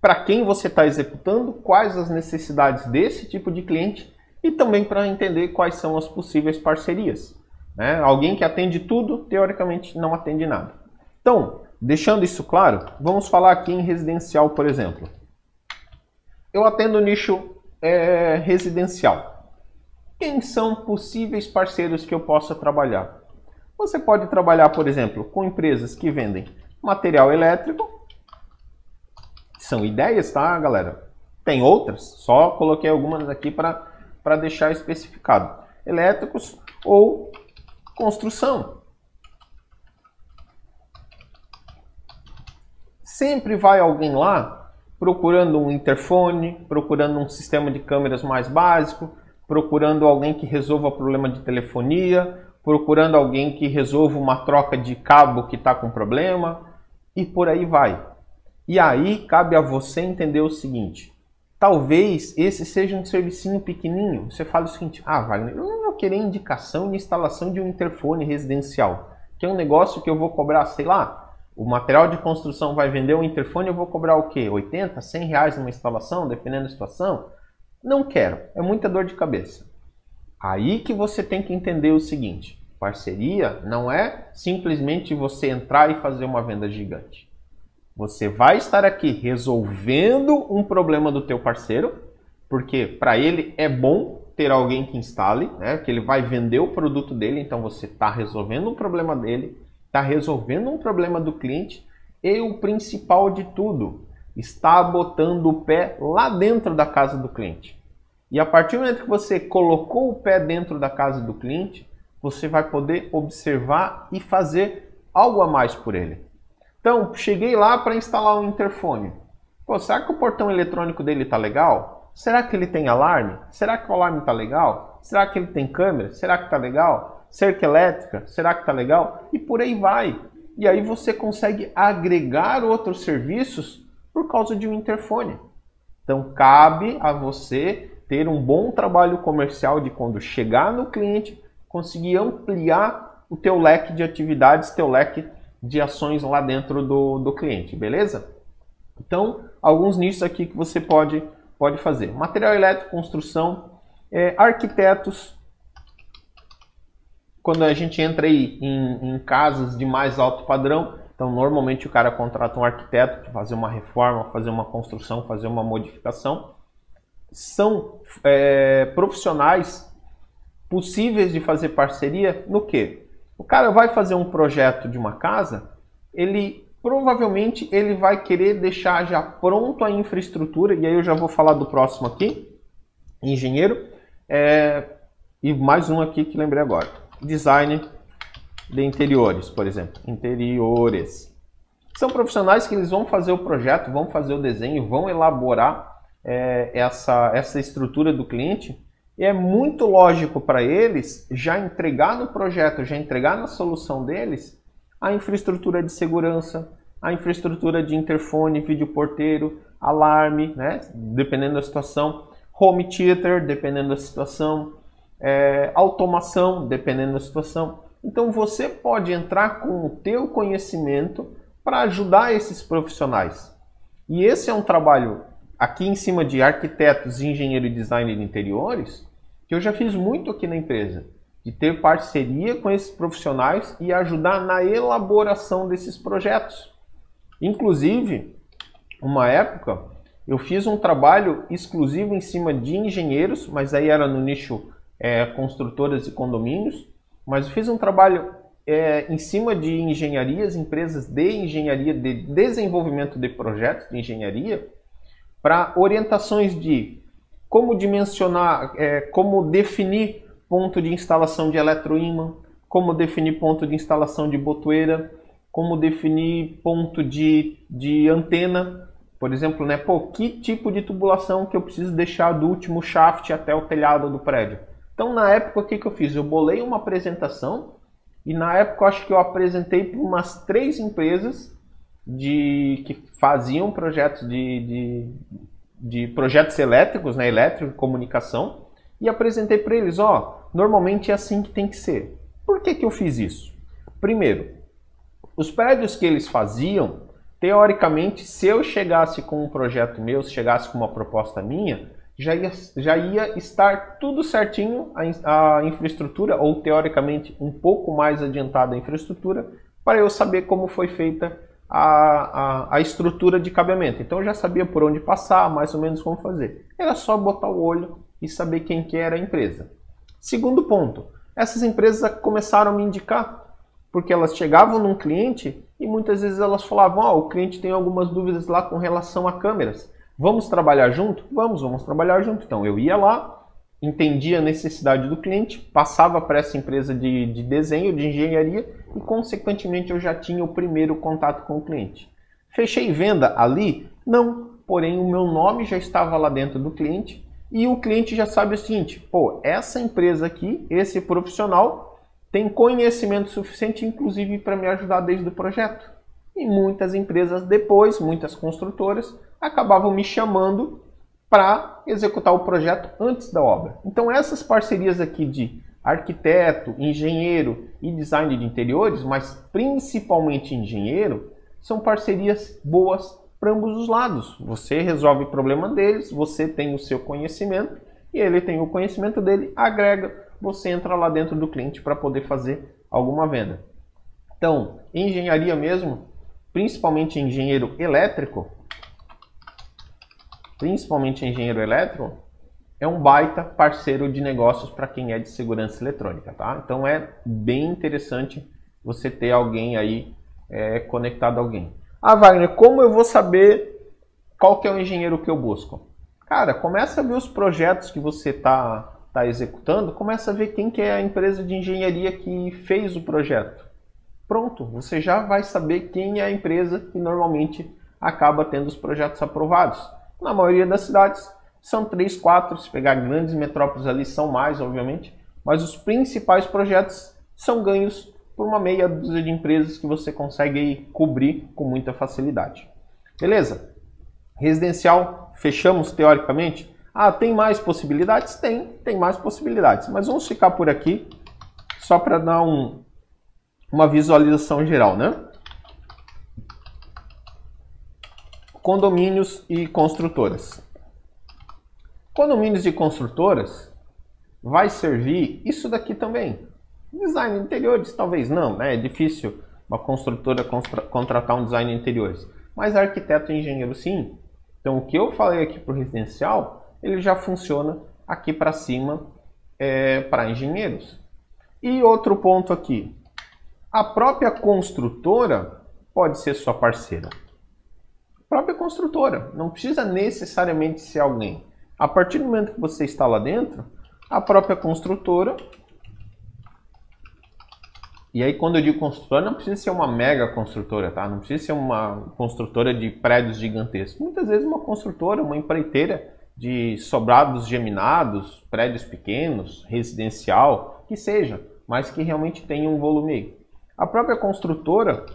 para quem você está executando, quais as necessidades desse tipo de cliente e também para entender quais são as possíveis parcerias. Né? Alguém que atende tudo, teoricamente, não atende nada. Então, deixando isso claro, vamos falar aqui em residencial, por exemplo. Eu atendo nicho é, residencial. Quem são possíveis parceiros que eu possa trabalhar? Você pode trabalhar, por exemplo, com empresas que vendem material elétrico, são ideias, tá, galera? Tem outras, só coloquei algumas aqui para deixar especificado. Elétricos ou construção. Sempre vai alguém lá procurando um interfone, procurando um sistema de câmeras mais básico, procurando alguém que resolva problema de telefonia, procurando alguém que resolva uma troca de cabo que está com problema e por aí vai. E aí cabe a você entender o seguinte: talvez esse seja um servicinho pequenininho. Você fala o seguinte: ah, Wagner, eu não querer indicação de instalação de um interfone residencial, que é um negócio que eu vou cobrar, sei lá, o material de construção vai vender um interfone, eu vou cobrar o quê? 80, 100 reais numa instalação, dependendo da situação? Não quero, é muita dor de cabeça. Aí que você tem que entender o seguinte: parceria não é simplesmente você entrar e fazer uma venda gigante. Você vai estar aqui resolvendo um problema do teu parceiro, porque para ele é bom ter alguém que instale, né? Que ele vai vender o produto dele, então você está resolvendo um problema dele, está resolvendo um problema do cliente e o principal de tudo, está botando o pé lá dentro da casa do cliente. E a partir do momento que você colocou o pé dentro da casa do cliente, você vai poder observar e fazer algo a mais por ele. Então, cheguei lá para instalar um interfone. Pô, será que o portão eletrônico dele está legal? Será que ele tem alarme? Será que o alarme está legal? Será que ele tem câmera? Será que está legal? Cerca elétrica? Será que está legal? E por aí vai. E aí você consegue agregar outros serviços por causa de um interfone. Então cabe a você ter um bom trabalho comercial de quando chegar no cliente, conseguir ampliar o teu leque de atividades, teu leque de ações lá dentro do, do cliente, beleza? Então, alguns nichos aqui que você pode, pode fazer. Material elétrico, construção, é, arquitetos. Quando a gente entra aí em, em casas de mais alto padrão, então normalmente o cara contrata um arquiteto para fazer uma reforma, fazer uma construção, fazer uma modificação. São é, profissionais possíveis de fazer parceria no que? O cara vai fazer um projeto de uma casa, ele provavelmente ele vai querer deixar já pronto a infraestrutura, e aí eu já vou falar do próximo aqui, engenheiro, é, e mais um aqui que lembrei agora, design de interiores, por exemplo, interiores. São profissionais que eles vão fazer o projeto, vão fazer o desenho, vão elaborar é, essa, essa estrutura do cliente e é muito lógico para eles já entregar no projeto, já entregar na solução deles a infraestrutura de segurança, a infraestrutura de interfone, vídeo porteiro, alarme, né? dependendo da situação, home theater, dependendo da situação, é, automação, dependendo da situação. Então você pode entrar com o teu conhecimento para ajudar esses profissionais. E esse é um trabalho aqui em cima de arquitetos, engenheiro e designer de interiores, que eu já fiz muito aqui na empresa, de ter parceria com esses profissionais e ajudar na elaboração desses projetos. Inclusive, uma época, eu fiz um trabalho exclusivo em cima de engenheiros, mas aí era no nicho é, construtoras e condomínios. Mas eu fiz um trabalho é, em cima de engenharias, empresas de engenharia, de desenvolvimento de projetos de engenharia, para orientações de como dimensionar, é, como definir ponto de instalação de eletroímã, como definir ponto de instalação de botoeira, como definir ponto de, de antena, por exemplo, né? Pô, que tipo de tubulação que eu preciso deixar do último shaft até o telhado do prédio? Então, na época, o que, que eu fiz? Eu bolei uma apresentação e na época acho que eu apresentei para umas três empresas de que faziam projetos de, de, de projetos elétricos, né, elétrico comunicação, e apresentei para eles, ó, normalmente é assim que tem que ser. Por que, que eu fiz isso? Primeiro, os prédios que eles faziam, teoricamente, se eu chegasse com um projeto meu, se chegasse com uma proposta minha, já ia, já ia estar tudo certinho a, a infraestrutura, ou teoricamente um pouco mais adiantada a infraestrutura, para eu saber como foi feita a, a, a, estrutura de cabeamento. Então eu já sabia por onde passar, mais ou menos como fazer. Era só botar o olho e saber quem que era a empresa. Segundo ponto, essas empresas começaram a me indicar, porque elas chegavam num cliente e muitas vezes elas falavam, oh, o cliente tem algumas dúvidas lá com relação a câmeras. Vamos trabalhar junto? Vamos, vamos trabalhar junto. Então eu ia lá, entendia a necessidade do cliente, passava para essa empresa de, de desenho, de engenharia e, consequentemente, eu já tinha o primeiro contato com o cliente. Fechei venda ali? Não, porém o meu nome já estava lá dentro do cliente e o cliente já sabe o seguinte: pô, essa empresa aqui, esse profissional, tem conhecimento suficiente, inclusive, para me ajudar desde o projeto. E muitas empresas depois, muitas construtoras, acabavam me chamando para executar o projeto antes da obra. Então essas parcerias aqui de arquiteto, engenheiro e design de interiores, mas principalmente engenheiro, são parcerias boas para ambos os lados. Você resolve o problema deles, você tem o seu conhecimento e ele tem o conhecimento dele, agrega, você entra lá dentro do cliente para poder fazer alguma venda. Então, engenharia mesmo, principalmente engenheiro elétrico, principalmente engenheiro elétrico, é um baita parceiro de negócios para quem é de segurança eletrônica, tá? Então é bem interessante você ter alguém aí é, conectado a alguém. Ah, Wagner, como eu vou saber qual que é o engenheiro que eu busco? Cara, começa a ver os projetos que você está tá executando, começa a ver quem que é a empresa de engenharia que fez o projeto. Pronto, você já vai saber quem é a empresa que normalmente acaba tendo os projetos aprovados. Na maioria das cidades são três, quatro. Se pegar grandes metrópoles ali, são mais, obviamente. Mas os principais projetos são ganhos por uma meia dúzia de empresas que você consegue cobrir com muita facilidade. Beleza? Residencial, fechamos teoricamente. Ah, tem mais possibilidades? Tem, tem mais possibilidades. Mas vamos ficar por aqui só para dar um, uma visualização geral, né? condomínios e construtoras. Condomínios e construtoras vai servir isso daqui também. Design de interiores, talvez não, né? É difícil uma construtora contratar um design de interiores. Mas arquiteto e engenheiro sim. Então o que eu falei aqui para o residencial, ele já funciona aqui para cima é, para engenheiros. E outro ponto aqui, a própria construtora pode ser sua parceira própria construtora. Não precisa necessariamente ser alguém. A partir do momento que você está lá dentro, a própria construtora. E aí, quando eu digo construtora, não precisa ser uma mega construtora, tá? Não precisa ser uma construtora de prédios gigantescos. Muitas vezes, uma construtora, uma empreiteira de sobrados geminados, prédios pequenos, residencial, que seja, mas que realmente tenha um volume. A própria construtora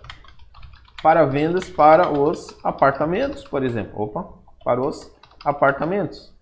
para vendas para os apartamentos, por exemplo. Opa, para os apartamentos.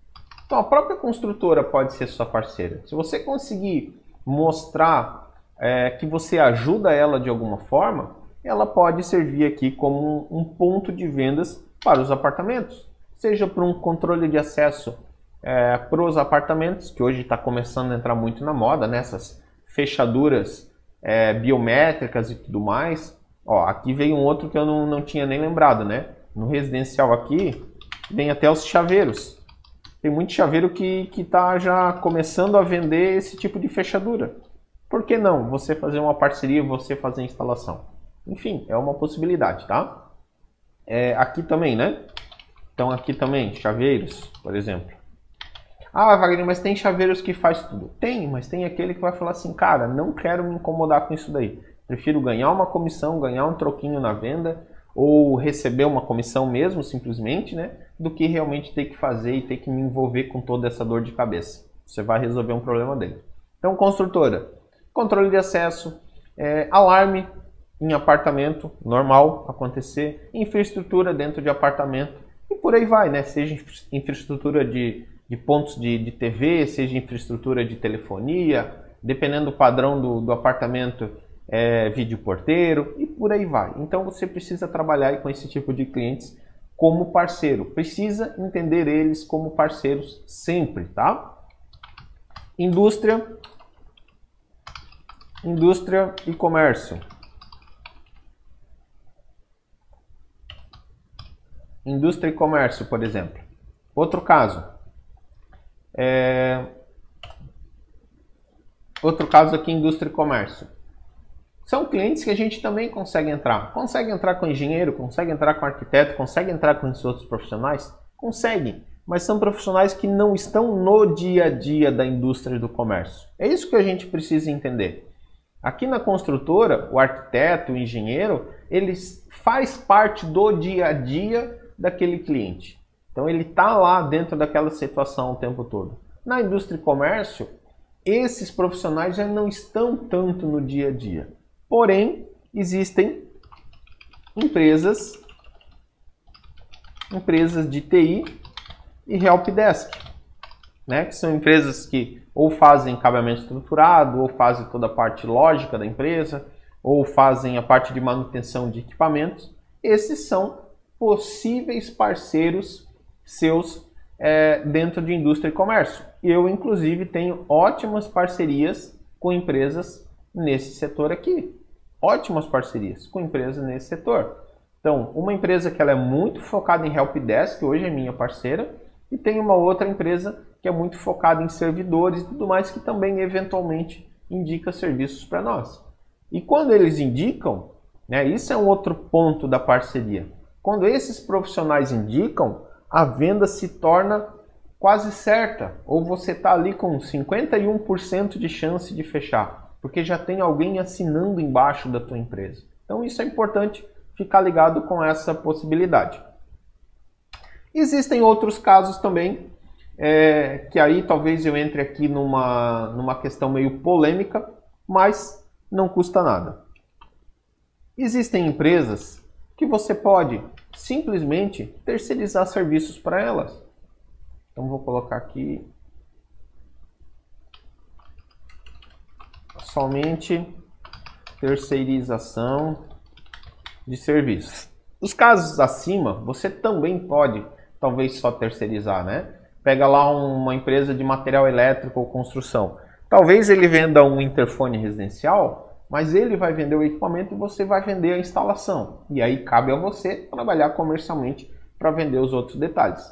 Então a própria construtora pode ser sua parceira. Se você conseguir mostrar é, que você ajuda ela de alguma forma, ela pode servir aqui como um, ponto de vendas para os apartamentos. Seja para um controle de acesso é, para os apartamentos, que hoje está começando a entrar muito na moda, nessas né? fechaduras é, biométricas e tudo mais. Ó, aqui veio um outro que eu não, não tinha nem lembrado, né? no residencial aqui, vem até os chaveiros. Tem muito chaveiro que está já começando a vender esse tipo de fechadura. Por que não você fazer uma parceria, você fazer a instalação? Enfim, é uma possibilidade, tá? É, aqui também, né? Então aqui também, chaveiros, por exemplo. Ah, Wagner, mas tem chaveiros que faz tudo. Tem, mas tem aquele que vai falar assim, cara, não quero me incomodar com isso daí. Prefiro ganhar uma comissão, ganhar um troquinho na venda, ou receber uma comissão mesmo, simplesmente, né? Do que realmente ter que fazer e ter que me envolver com toda essa dor de cabeça. Você vai resolver um problema dele. Então, construtora, controle de acesso, é, alarme em apartamento, normal acontecer, infraestrutura dentro de apartamento e por aí vai, né? Seja infraestrutura de de pontos de, de TV, seja infraestrutura de telefonia, dependendo do padrão do, do apartamento, é, vídeo porteiro e por aí vai. Então você precisa trabalhar com esse tipo de clientes como parceiro. Precisa entender eles como parceiros sempre, tá? Indústria, indústria e comércio. Indústria e comércio, por exemplo. Outro caso, é... Outro caso aqui, indústria e comércio. São clientes que a gente também consegue entrar. Consegue entrar com engenheiro, consegue entrar com arquiteto, consegue entrar com esses outros profissionais? Consegue, mas são profissionais que não estão no dia a dia da indústria do comércio. É isso que a gente precisa entender. Aqui na construtora, o arquiteto, o engenheiro, eles faz parte do dia a dia daquele cliente. Então ele está lá dentro daquela situação o tempo todo. Na indústria e comércio, esses profissionais já não estão tanto no dia a dia. Porém, existem empresas empresas de TI e helpdesk, né? que são empresas que ou fazem cabeamento estruturado, ou fazem toda a parte lógica da empresa, ou fazem a parte de manutenção de equipamentos. Esses são possíveis parceiros seus é, dentro de indústria e comércio. Eu, inclusive, tenho ótimas parcerias com empresas nesse setor aqui. Ótimas parcerias com empresas nesse setor. Então, uma empresa que ela é muito focada em helpdesk, hoje é minha parceira, e tem uma outra empresa que é muito focada em servidores e tudo mais, que também eventualmente indica serviços para nós. E quando eles indicam, né, isso é um outro ponto da parceria. Quando esses profissionais indicam, a venda se torna quase certa, ou você está ali com 51% de chance de fechar, porque já tem alguém assinando embaixo da tua empresa. Então isso é importante ficar ligado com essa possibilidade. Existem outros casos também, é, que aí talvez eu entre aqui numa, numa questão meio polêmica, mas não custa nada. Existem empresas que você pode simplesmente terceirizar serviços para elas. Então vou colocar aqui somente terceirização de serviços. Os casos acima, você também pode talvez só terceirizar, né? Pega lá uma empresa de material elétrico ou construção. Talvez ele venda um interfone residencial, mas ele vai vender o equipamento e você vai vender a instalação. E aí cabe a você trabalhar comercialmente para vender os outros detalhes.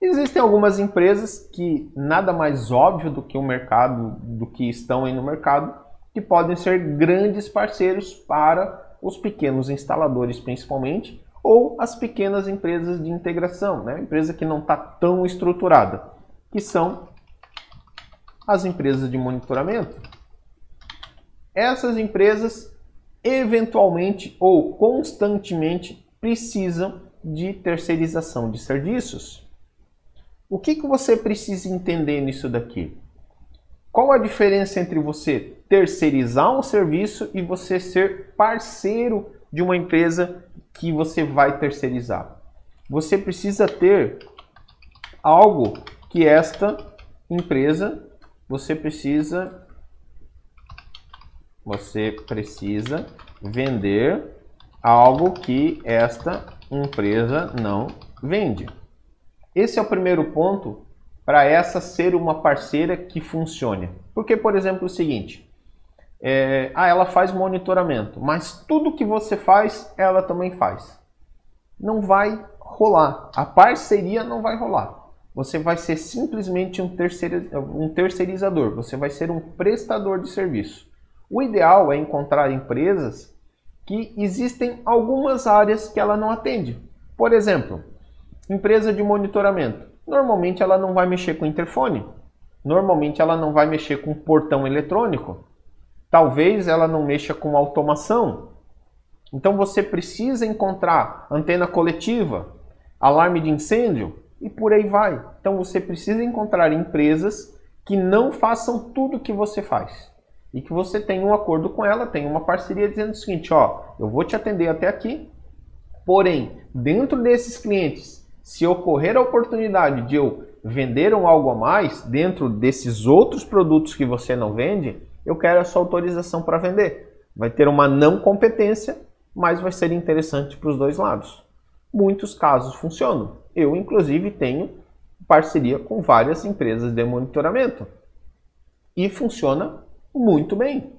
Existem algumas empresas que nada mais óbvio do que o mercado, do que estão aí no mercado, que podem ser grandes parceiros para os pequenos instaladores principalmente, ou as pequenas empresas de integração, né? empresa que não está tão estruturada, que são as empresas de monitoramento essas empresas eventualmente ou constantemente precisam de terceirização de serviços. O que, que você precisa entender nisso daqui? Qual a diferença entre você terceirizar um serviço e você ser parceiro de uma empresa que você vai terceirizar? Você precisa ter algo que esta empresa, você precisa você precisa vender algo que esta empresa não vende. Esse é o primeiro ponto para essa ser uma parceira que funcione. Porque, por exemplo, o seguinte: é, ah, ela faz monitoramento, mas tudo que você faz, ela também faz. não vai rolar. A parceria não vai rolar. Você vai ser simplesmente um, um terceirizador, você vai ser um prestador de serviço. O ideal é encontrar empresas que existem algumas áreas que ela não atende. Por exemplo, empresa de monitoramento. Normalmente ela não vai mexer com interfone. Normalmente ela não vai mexer com portão eletrônico. Talvez ela não mexa com automação. Então você precisa encontrar antena coletiva, alarme de incêndio e por aí vai. Então você precisa encontrar empresas que não façam tudo que você faz e que você tenha um acordo com ela, tenha uma parceria dizendo o seguinte, ó, eu vou te atender até aqui, porém, dentro desses clientes, se ocorrer a oportunidade de eu vender um algo a mais dentro desses outros produtos que você não vende, eu quero a sua autorização para vender. Vai ter uma não competência, mas vai ser interessante para os dois lados. Muitos casos funcionam. Eu, inclusive, tenho parceria com várias empresas de monitoramento. E funciona muito bem.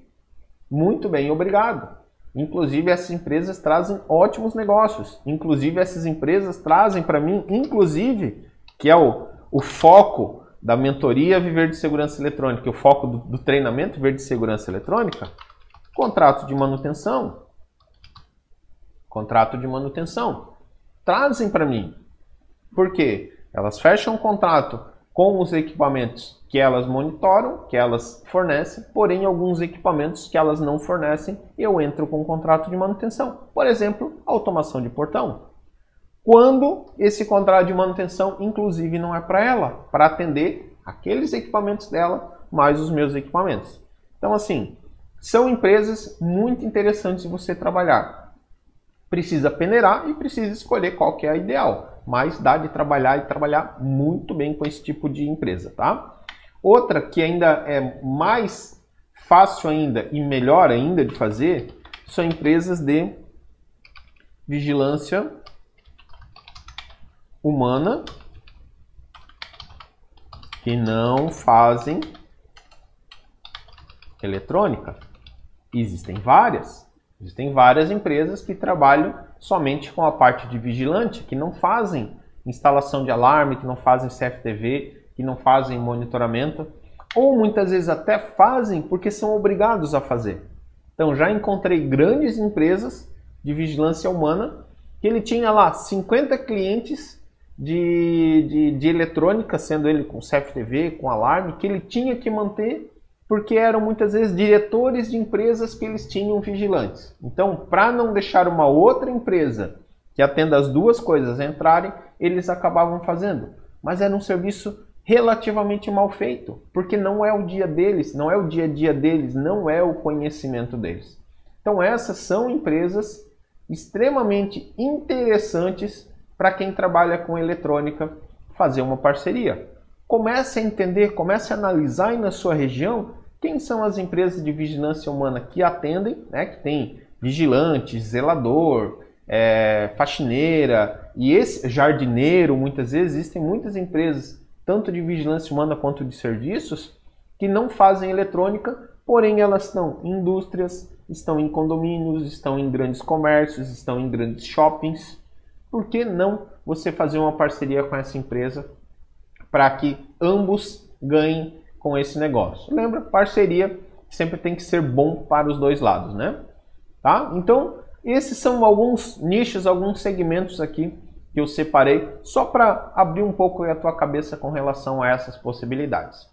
Muito bem, obrigado. Inclusive, essas empresas trazem ótimos negócios. Inclusive, essas empresas trazem para mim, inclusive, que é o, o foco da mentoria Viver de Segurança Eletrônica, o foco do, do treinamento Viver de Segurança Eletrônica, contrato de manutenção. Contrato de manutenção. Trazem para mim. Por quê? Elas fecham um contrato com os equipamentos que elas monitoram, que elas fornecem, porém alguns equipamentos que elas não fornecem, eu entro com um contrato de manutenção. Por exemplo, automação de portão. Quando esse contrato de manutenção, inclusive, não é para ela, para atender aqueles equipamentos dela, mais os meus equipamentos. Então, assim, são empresas muito interessantes de você trabalhar. Precisa peneirar e precisa escolher qual que é a ideal mas dá de trabalhar e trabalhar muito bem com esse tipo de empresa, tá? Outra que ainda é mais fácil ainda e melhor ainda de fazer são empresas de vigilância humana que não fazem eletrônica. Existem várias. Existem várias empresas que trabalham somente com a parte de vigilante, que não fazem instalação de alarme, que não fazem CFTV, que não fazem monitoramento, ou muitas vezes até fazem porque são obrigados a fazer. Então já encontrei grandes empresas de vigilância humana que ele tinha lá 50 clientes de, de, de eletrônica, sendo ele com CFTV, com alarme, que ele tinha que manter porque eram muitas vezes diretores de empresas que eles tinham vigilantes. Então, para não deixar uma outra empresa que atenda as duas coisas entrarem, eles acabavam fazendo. Mas era um serviço relativamente mal feito, porque não é o dia deles, não é o dia a dia deles, não é o conhecimento deles. Então, essas são empresas extremamente interessantes para quem trabalha com eletrônica fazer uma parceria. Comece a entender, comece a analisar aí na sua região quem são as empresas de vigilância humana que atendem, né, que tem vigilante, zelador, é, faxineira e esse jardineiro, muitas vezes existem muitas empresas, tanto de vigilância humana quanto de serviços, que não fazem eletrônica, porém elas estão em indústrias, estão em condomínios, estão em grandes comércios, estão em grandes shoppings. Por que não você fazer uma parceria com essa empresa para que ambos ganhem com esse negócio. Lembra, parceria sempre tem que ser bom para os dois lados, né? Tá? Então, esses são alguns nichos, alguns segmentos aqui que eu separei só para abrir um pouco a tua cabeça com relação a essas possibilidades.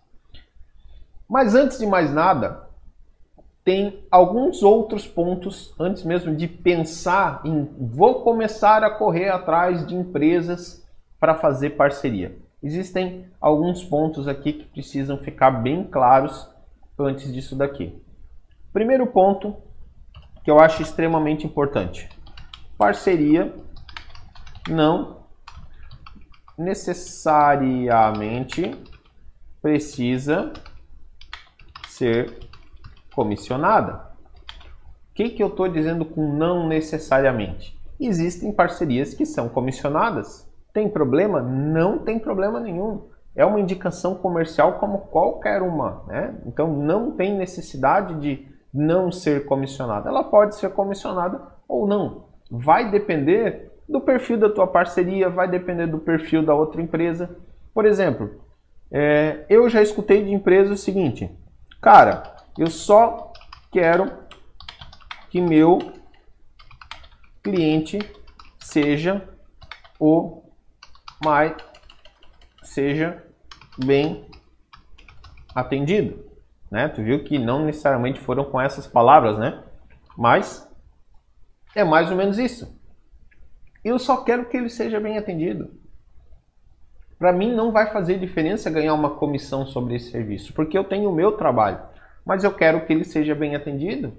Mas antes de mais nada, tem alguns outros pontos antes mesmo de pensar em vou começar a correr atrás de empresas para fazer parceria. Existem alguns pontos aqui que precisam ficar bem claros antes disso daqui. Primeiro ponto que eu acho extremamente importante: parceria não necessariamente precisa ser comissionada. O que, que eu estou dizendo com não necessariamente? Existem parcerias que são comissionadas tem problema? Não tem problema nenhum. É uma indicação comercial como qualquer uma, né? Então não tem necessidade de não ser comissionada. Ela pode ser comissionada ou não. Vai depender do perfil da tua parceria, vai depender do perfil da outra empresa. Por exemplo, é, eu já escutei de empresa o seguinte, cara, eu só quero que meu cliente seja o mais seja bem atendido, né? Tu viu que não necessariamente foram com essas palavras, né? Mas é mais ou menos isso. Eu só quero que ele seja bem atendido. Para mim não vai fazer diferença ganhar uma comissão sobre esse serviço, porque eu tenho o meu trabalho, mas eu quero que ele seja bem atendido.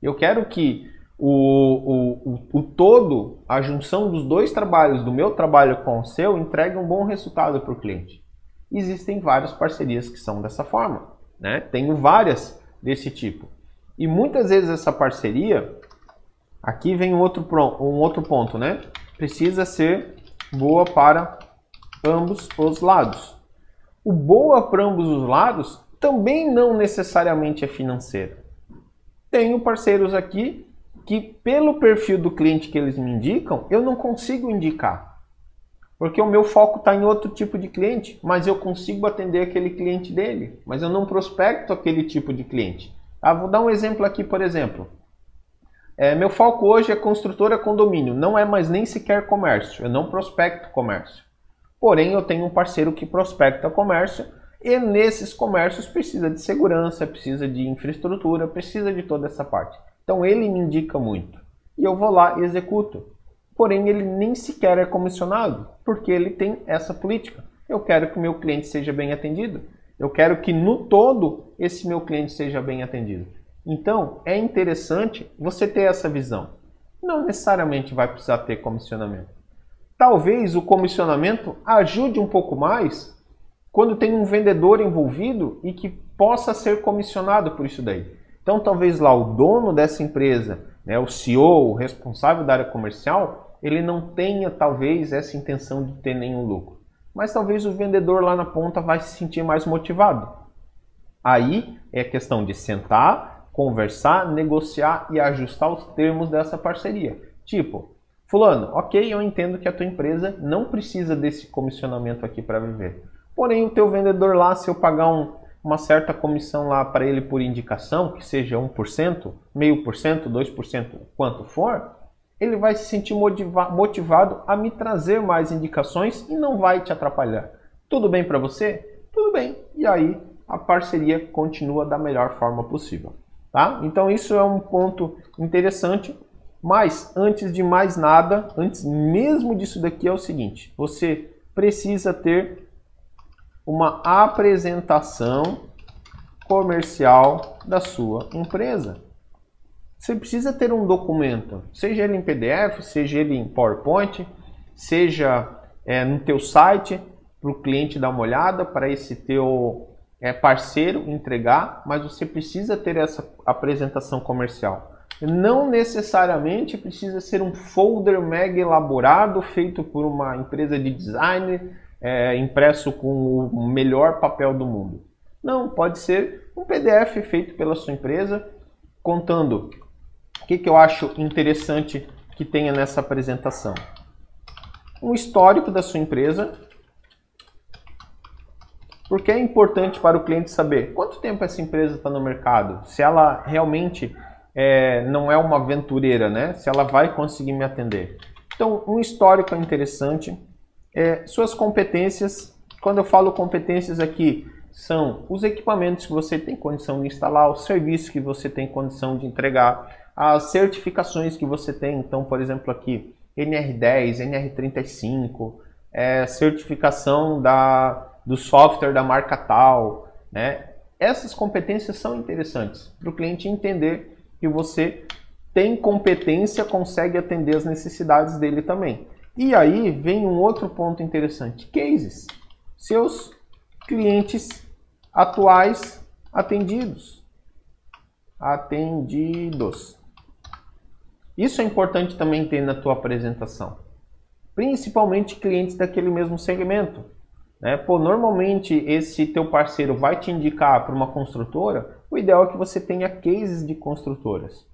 Eu quero que o, o, o, o todo, a junção dos dois trabalhos, do meu trabalho com o seu, entregue um bom resultado para o cliente. Existem várias parcerias que são dessa forma. Né? Tenho várias desse tipo. E muitas vezes essa parceria, aqui vem um outro, um outro ponto, né? Precisa ser boa para ambos os lados. O boa para ambos os lados também não necessariamente é financeiro. Tenho parceiros aqui que, pelo perfil do cliente que eles me indicam, eu não consigo indicar. Porque o meu foco está em outro tipo de cliente, mas eu consigo atender aquele cliente dele, mas eu não prospecto aquele tipo de cliente. Ah, vou dar um exemplo aqui, por exemplo. É, meu foco hoje é construtora condomínio, não é mais nem sequer comércio, eu não prospecto comércio. Porém, eu tenho um parceiro que prospecta comércio e nesses comércios precisa de segurança, precisa de infraestrutura, precisa de toda essa parte. Então ele me indica muito. E eu vou lá e executo. Porém, ele nem sequer é comissionado, porque ele tem essa política. Eu quero que o meu cliente seja bem atendido. Eu quero que no todo esse meu cliente seja bem atendido. Então, é interessante você ter essa visão. Não necessariamente vai precisar ter comissionamento. Talvez o comissionamento ajude um pouco mais quando tem um vendedor envolvido e que possa ser comissionado por isso daí. Então, talvez lá o dono dessa empresa, né, o CEO, o responsável da área comercial, ele não tenha talvez essa intenção de ter nenhum lucro. Mas talvez o vendedor lá na ponta vai se sentir mais motivado. Aí é questão de sentar, conversar, negociar e ajustar os termos dessa parceria. Tipo, fulano, ok, eu entendo que a tua empresa não precisa desse comissionamento aqui para viver. Porém, o teu vendedor lá, se eu pagar um, uma certa comissão lá para ele por indicação, que seja 1%, meio por cento, 2%, quanto for, ele vai se sentir motiva motivado a me trazer mais indicações e não vai te atrapalhar. Tudo bem para você? Tudo bem. E aí a parceria continua da melhor forma possível. Tá? Então isso é um ponto interessante. Mas antes de mais nada, antes mesmo disso daqui é o seguinte: você precisa ter uma apresentação comercial da sua empresa. Você precisa ter um documento, seja ele em PDF, seja ele em PowerPoint, seja é, no teu site, para o cliente dar uma olhada, para esse teu é, parceiro entregar, mas você precisa ter essa apresentação comercial. Não necessariamente precisa ser um folder mega elaborado, feito por uma empresa de design, é, impresso com o melhor papel do mundo. Não, pode ser um PDF feito pela sua empresa, contando o que, que eu acho interessante que tenha nessa apresentação. Um histórico da sua empresa, porque é importante para o cliente saber quanto tempo essa empresa está no mercado, se ela realmente é, não é uma aventureira, né? se ela vai conseguir me atender. Então, um histórico é interessante é, suas competências, quando eu falo competências aqui, são os equipamentos que você tem condição de instalar, os serviços que você tem condição de entregar, as certificações que você tem. Então, por exemplo, aqui NR10, NR35, é, certificação da, do software da marca tal. Né? Essas competências são interessantes para o cliente entender que você tem competência, consegue atender as necessidades dele também. E aí vem um outro ponto interessante: cases. Seus clientes atuais atendidos. Atendidos. Isso é importante também ter na tua apresentação. Principalmente clientes daquele mesmo segmento. Né? Pô, normalmente esse teu parceiro vai te indicar para uma construtora, o ideal é que você tenha cases de construtoras.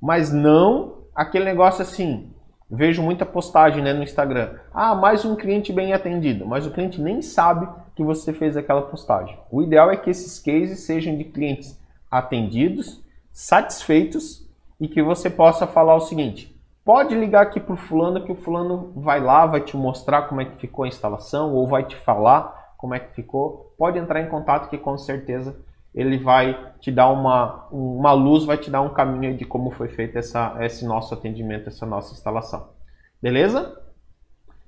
Mas não aquele negócio assim, vejo muita postagem né, no Instagram. Ah, mais um cliente bem atendido, mas o cliente nem sabe que você fez aquela postagem. O ideal é que esses cases sejam de clientes atendidos, satisfeitos e que você possa falar o seguinte: pode ligar aqui para o fulano que o fulano vai lá, vai te mostrar como é que ficou a instalação ou vai te falar como é que ficou. Pode entrar em contato que com certeza ele vai te dar uma, uma luz, vai te dar um caminho de como foi feito essa, esse nosso atendimento, essa nossa instalação. Beleza?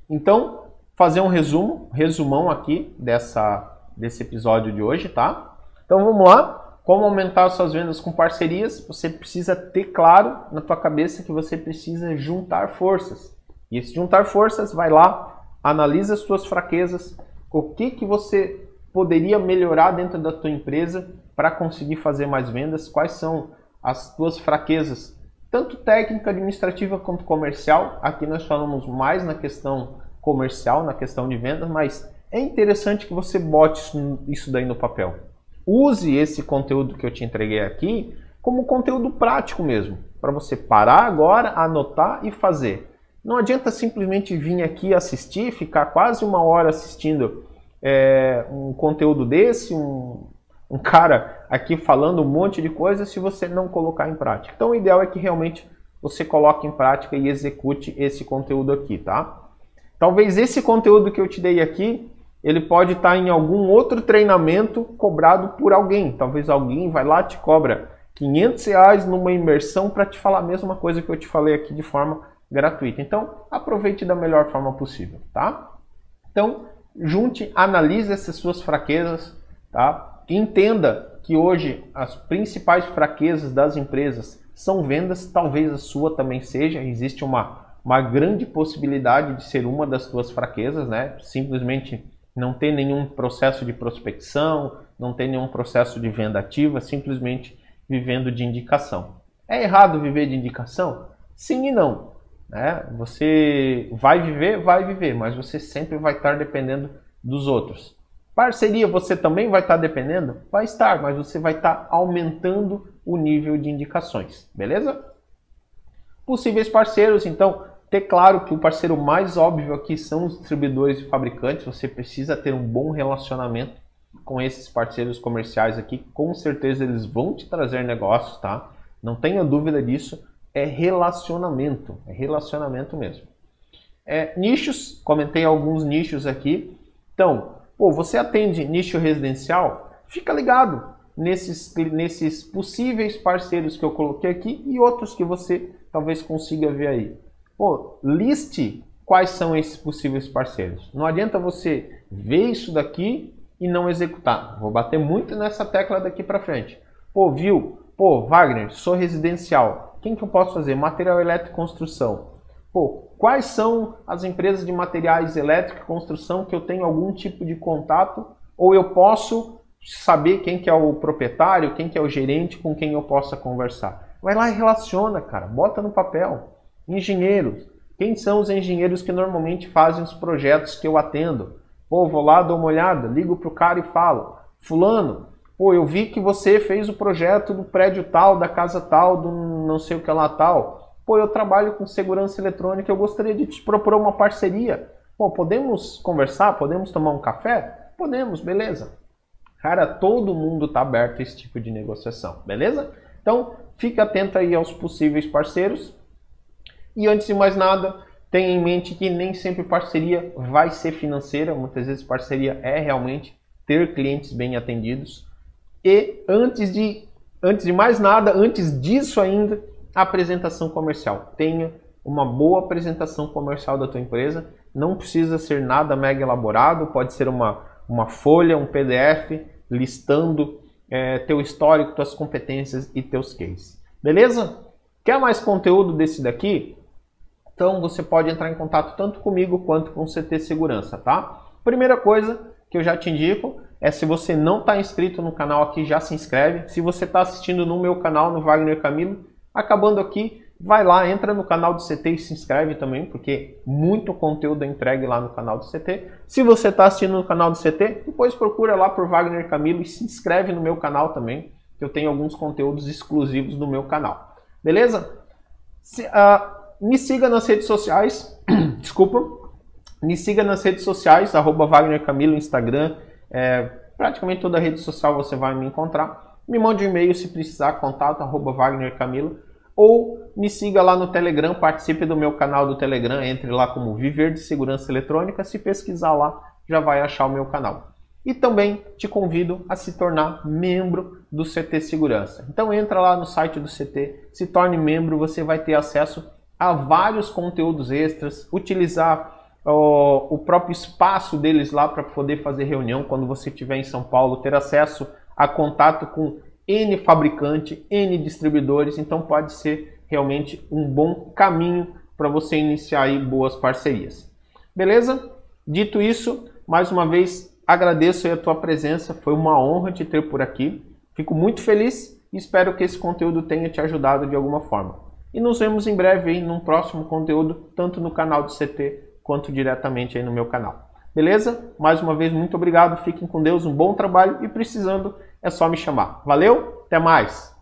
Então, fazer um resumo, resumão aqui dessa, desse episódio de hoje, tá? Então vamos lá. Como aumentar suas vendas com parcerias? Você precisa ter claro na tua cabeça que você precisa juntar forças. E esse juntar forças, vai lá, analisa as suas fraquezas, o que que você poderia melhorar dentro da tua empresa para conseguir fazer mais vendas? Quais são as tuas fraquezas, tanto técnica, administrativa quanto comercial? Aqui nós falamos mais na questão comercial, na questão de vendas, mas é interessante que você bote isso daí no papel. Use esse conteúdo que eu te entreguei aqui como conteúdo prático mesmo, para você parar agora, anotar e fazer. Não adianta simplesmente vir aqui assistir, ficar quase uma hora assistindo é, um conteúdo desse, um, um cara aqui falando um monte de coisa se você não colocar em prática. Então o ideal é que realmente você coloque em prática e execute esse conteúdo aqui, tá? Talvez esse conteúdo que eu te dei aqui, ele pode estar em algum outro treinamento cobrado por alguém. Talvez alguém vai lá te cobra 500 reais numa imersão para te falar a mesma coisa que eu te falei aqui de forma gratuita. Então aproveite da melhor forma possível, tá? Então junte, analise essas suas fraquezas, tá? Entenda que hoje as principais fraquezas das empresas são vendas, talvez a sua também seja, existe uma, uma grande possibilidade de ser uma das suas fraquezas, né? Simplesmente não ter nenhum processo de prospecção, não ter nenhum processo de venda ativa, simplesmente vivendo de indicação. É errado viver de indicação? Sim e não. Né? Você vai viver, vai viver, mas você sempre vai estar dependendo dos outros. Parceria, você também vai estar dependendo? Vai estar, mas você vai estar aumentando o nível de indicações, beleza? Possíveis parceiros, então, ter claro que o parceiro mais óbvio aqui são os distribuidores e fabricantes. Você precisa ter um bom relacionamento com esses parceiros comerciais aqui. Com certeza eles vão te trazer negócios, tá? Não tenha dúvida disso é relacionamento, é relacionamento mesmo. É, nichos, comentei alguns nichos aqui. Então, pô, você atende nicho residencial? Fica ligado nesses, nesses possíveis parceiros que eu coloquei aqui e outros que você talvez consiga ver aí. Pô, liste quais são esses possíveis parceiros. Não adianta você ver isso daqui e não executar. Vou bater muito nessa tecla daqui para frente. Pô, viu? Pô, Wagner, sou residencial quem que eu posso fazer? Material elétrico construção. Pô, quais são as empresas de materiais elétricos e construção que eu tenho algum tipo de contato ou eu posso saber quem que é o proprietário, quem que é o gerente com quem eu possa conversar. Vai lá e relaciona, cara, bota no papel. Engenheiros. Quem são os engenheiros que normalmente fazem os projetos que eu atendo? Pô, vou lá, dou uma olhada, ligo pro cara e falo: "Fulano, Pô, eu vi que você fez o projeto do prédio tal, da casa tal, do não sei o que lá tal. Pô, eu trabalho com segurança eletrônica, eu gostaria de te propor uma parceria. Pô, podemos conversar? Podemos tomar um café? Podemos, beleza. Cara, todo mundo está aberto a esse tipo de negociação, beleza? Então, fique atento aí aos possíveis parceiros. E antes de mais nada, tenha em mente que nem sempre parceria vai ser financeira, muitas vezes parceria é realmente ter clientes bem atendidos. E antes de, antes de mais nada, antes disso ainda, a apresentação comercial. Tenha uma boa apresentação comercial da tua empresa. Não precisa ser nada mega elaborado, pode ser uma, uma folha, um PDF listando é, teu histórico, tuas competências e teus cases. Beleza? Quer mais conteúdo desse daqui? Então você pode entrar em contato tanto comigo quanto com o CT Segurança, tá? Primeira coisa que eu já te indico é se você não está inscrito no canal aqui, já se inscreve. Se você está assistindo no meu canal, no Wagner Camilo, acabando aqui, vai lá, entra no canal do CT e se inscreve também, porque muito conteúdo é entregue lá no canal do CT. Se você está assistindo no canal do CT, depois procura lá por Wagner Camilo e se inscreve no meu canal também, que eu tenho alguns conteúdos exclusivos no meu canal. Beleza? Se, uh, me siga nas redes sociais, <clears throat> desculpa, me siga nas redes sociais, arroba Wagner Camilo, Instagram, é, praticamente toda rede social você vai me encontrar. Me mande um e-mail se precisar, contato arroba Wagner Camilo, ou me siga lá no Telegram, participe do meu canal do Telegram, entre lá como Viver de Segurança Eletrônica, se pesquisar lá já vai achar o meu canal. E também te convido a se tornar membro do CT Segurança. Então entra lá no site do CT, se torne membro, você vai ter acesso a vários conteúdos extras, utilizar o próprio espaço deles lá para poder fazer reunião quando você estiver em São Paulo, ter acesso a contato com N fabricante, N distribuidores, então pode ser realmente um bom caminho para você iniciar aí boas parcerias. Beleza? Dito isso, mais uma vez agradeço a tua presença, foi uma honra te ter por aqui. Fico muito feliz e espero que esse conteúdo tenha te ajudado de alguma forma. E nos vemos em breve aí num próximo conteúdo, tanto no canal do CT quanto diretamente aí no meu canal. Beleza? Mais uma vez, muito obrigado. Fiquem com Deus, um bom trabalho e precisando é só me chamar. Valeu, até mais!